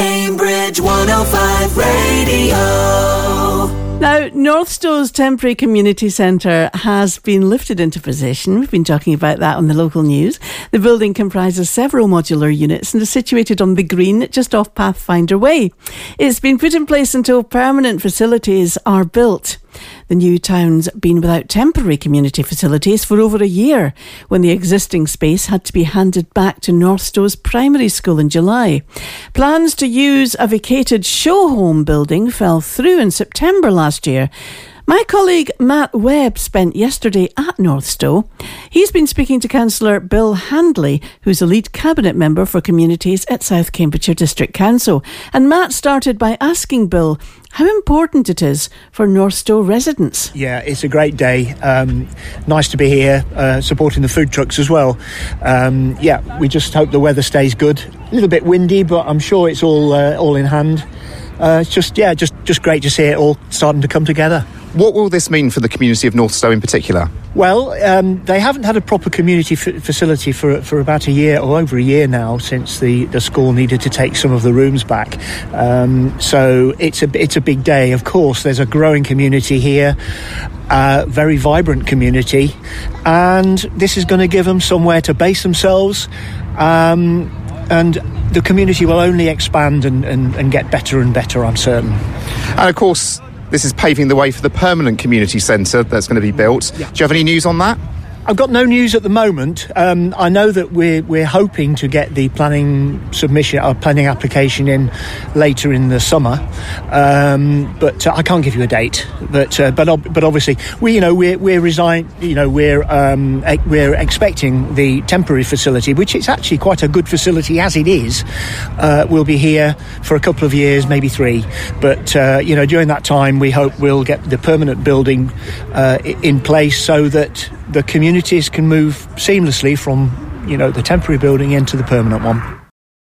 Cambridge 105 Radio. Now, Northstowe's temporary community centre has been lifted into position. We've been talking about that on the local news. The building comprises several modular units and is situated on the green just off Pathfinder Way. It's been put in place until permanent facilities are built. The new town's been without temporary community facilities for over a year when the existing space had to be handed back to North Northstowe's primary school in July. Plans to use a vacated show home building fell through in September last year. My colleague Matt Webb spent yesterday at Northstowe. He's been speaking to Councillor Bill Handley, who's a lead cabinet member for communities at South Cambridgeshire District Council. And Matt started by asking Bill how important it is for Northstowe residents. Yeah, it's a great day. Um, nice to be here, uh, supporting the food trucks as well. Um, yeah, we just hope the weather stays good. A little bit windy, but I'm sure it's all uh, all in hand. Uh, it's just yeah, just just great to see it all starting to come together. What will this mean for the community of Northstowe in particular? Well, um, they haven't had a proper community f- facility for for about a year or over a year now since the, the school needed to take some of the rooms back. Um, so it's a it's a big day. Of course, there's a growing community here, a very vibrant community, and this is going to give them somewhere to base themselves. Um, and the community will only expand and, and, and get better and better, I'm certain. And of course, this is paving the way for the permanent community centre that's going to be built. Yeah. Do you have any news on that? I've got no news at the moment. Um, I know that we're we're hoping to get the planning submission, our planning application in later in the summer, um, but uh, I can't give you a date. But uh, but ob- but obviously we you know we're we're resign you know we're um, e- we're expecting the temporary facility, which is actually quite a good facility as it is. Uh, will be here for a couple of years, maybe three. But uh, you know during that time we hope we'll get the permanent building uh, in place so that the communities can move seamlessly from you know the temporary building into the permanent one.